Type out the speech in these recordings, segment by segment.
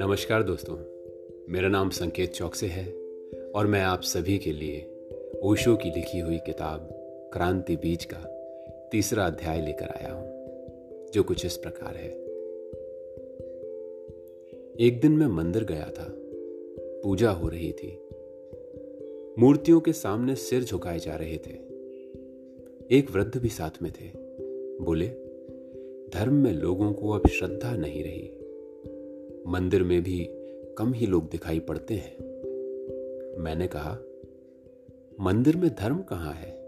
नमस्कार दोस्तों, मेरा नाम संकेत चौकसे है और मैं आप सभी के लिए ओशो की लिखी हुई किताब क्रांति बीज का तीसरा अध्याय लेकर आया हूँ, जो कुछ इस प्रकार है। एक दिन मैं मंदिर गया था, पूजा हो रही थी। मूर्तियों के सामने सिर झुकाए जा रहे थे। एक वृद्ध भी साथ में थे। बोले, धर्म में लोगों को अब श्रद्धा नहीं रही। मंदिर में भी कम ही लोग दिखाई पड़ते हैं। मैंने कहा, मंदिर में धर्म कहाँ है?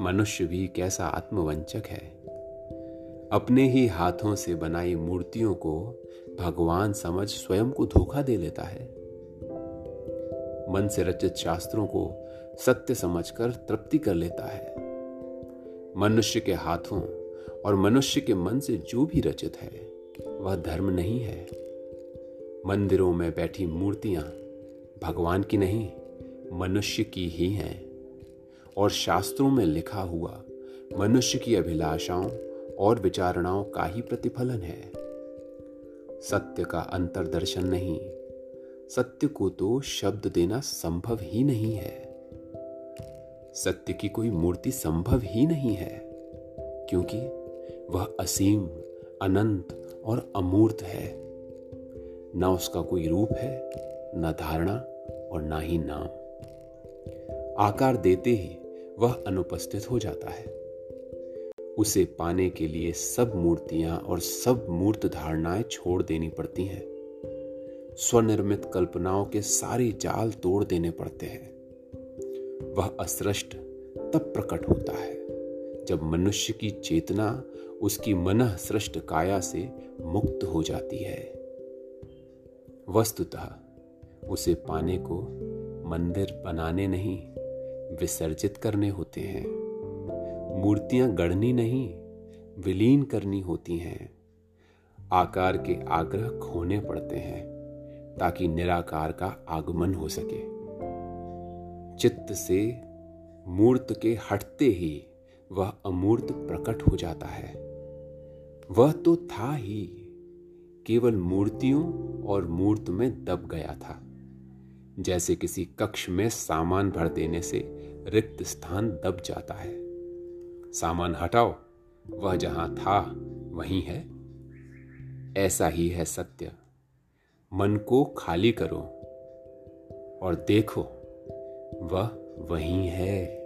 मनुष्य भी कैसा आत्मवंचक है? अपने ही हाथों से बनाई मूर्तियों को भगवान समझ स्वयं को धोखा दे लेता है। मन से रचित शास्त्रों को सत्य समझकर तृप्ति कर लेता है। मनुष्य के हाथों और मनुष्य के मन से जो भी रचित है वह धर्म नहीं है। मंदिरों में बैठी मूर्तियाँ भगवान की नहीं, मनुष्य की ही हैं। और शास्त्रों में लिखा हुआ, मनुष्य की अभिलाषाओं और विचारणाओं का ही प्रतिफलन है। सत्य का अंतरदर्शन नहीं, सत्य को तो शब्द देना संभव ही नहीं है। सत्य की कोई मूर्ति संभव ही नहीं है, क्योंकि वह असीम, अनंत और अमूर्त है। ना उसका कोई रूप है, न धारणा और ना ही नाम। आकार देते ही वह अनुपस्थित हो जाता है। उसे पाने के लिए सब मूर्तियाँ और सब मूर्त धारणाएँ छोड़ देनी पड़ती हैं। स्वनिर्मित कल्पनाओं के सारे जाल तोड़ देने पड़ते हैं। वह असृष्ट, तब प्रकट होता है। जब मनुष्य की चेतना उसकी मन सृष्ट काया से मुक्त हो जाती है। वस्तुतः उसे पाने को मंदिर बनाने नहीं, विसर्जित करने होते हैं। मूर्तियाँ गढ़नी नहीं, विलीन करनी होती हैं। आकार के आग्रह खोने पड़ते हैं, ताकि निराकार का आगमन हो सके। चित्त से मूर्त के हटते ही वह अमूर्त प्रकट हो जाता है। वह तो था ही, केवल मूर्तियों और मूर्त में दब गया था। जैसे किसी कक्ष में सामान भर देने से रिक्त स्थान दब जाता है। सामान हटाओ, वह जहाँ था, वहीं है। ऐसा ही है सत्य। मन को खाली करो और देखो, वह वहीं है।